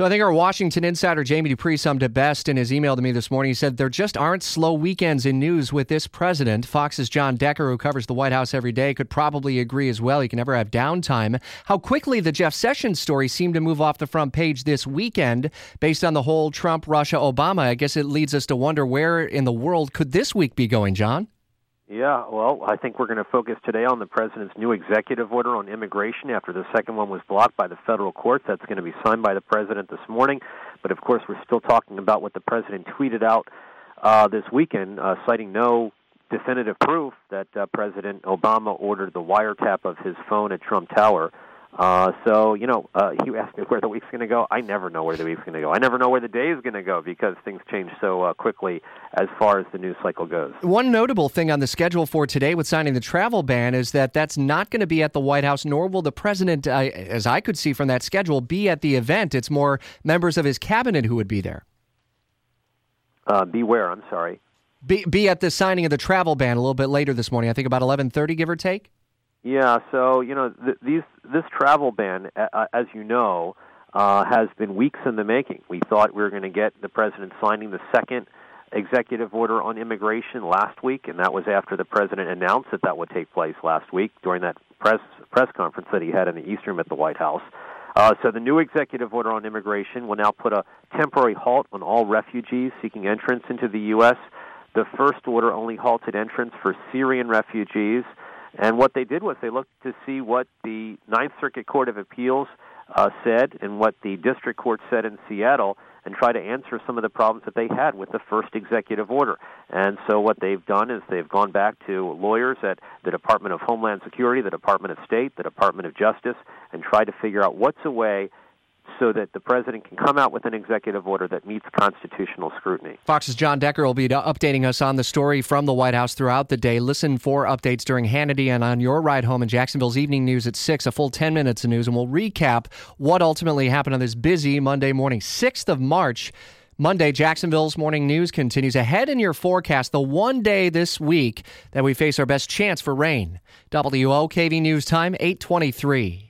So I think our Washington insider Jamie Dupree summed it best in his email to me this morning. He said there just aren't slow weekends in news with this president. Fox's John Decker, who covers the White House every day, could probably agree as well. He can never have downtime. How quickly the Jeff Sessions story seemed to move off the front page this weekend based on the whole Trump, Russia, Obama. I guess it leads us to wonder where in the world could this week be going, John? Yeah, well, I think we're going to focus today on the president's new executive order on immigration after the second one was blocked by the federal courts. That's going to be signed by the president this morning. But of course, we're still talking about what the president tweeted out uh, this weekend, uh, citing no definitive proof that uh, President Obama ordered the wiretap of his phone at Trump Tower. Uh, so, you know, uh, he asked me where the week's going to go. I never know where the week's going to go. I never know where the day is going to go because things change so uh, quickly as far as the news cycle goes. One notable thing on the schedule for today with signing the travel ban is that that's not going to be at the White House, nor will the president, uh, as I could see from that schedule, be at the event. It's more members of his cabinet who would be there. Uh, beware, I'm sorry. Be, be at the signing of the travel ban a little bit later this morning. I think about 11:30, give or take. Yeah, so you know th- these this travel ban, uh, as you know, uh, has been weeks in the making. We thought we were going to get the president signing the second executive order on immigration last week, and that was after the president announced that that would take place last week during that press press conference that he had in the East Room at the White House. Uh, so the new executive order on immigration will now put a temporary halt on all refugees seeking entrance into the U.S. The first order only halted entrance for Syrian refugees. And what they did was they looked to see what the Ninth Circuit Court of Appeals uh, said and what the district court said in Seattle and try to answer some of the problems that they had with the first executive order. And so what they've done is they've gone back to lawyers at the Department of Homeland Security, the Department of State, the Department of Justice, and tried to figure out what's a way so that the president can come out with an executive order that meets constitutional scrutiny. Fox's John Decker will be updating us on the story from the White House throughout the day. Listen for updates during Hannity and on your ride home in Jacksonville's evening news at 6, a full 10 minutes of news, and we'll recap what ultimately happened on this busy Monday morning, 6th of March. Monday, Jacksonville's morning news continues ahead in your forecast, the one day this week that we face our best chance for rain. WOKV News Time, 823.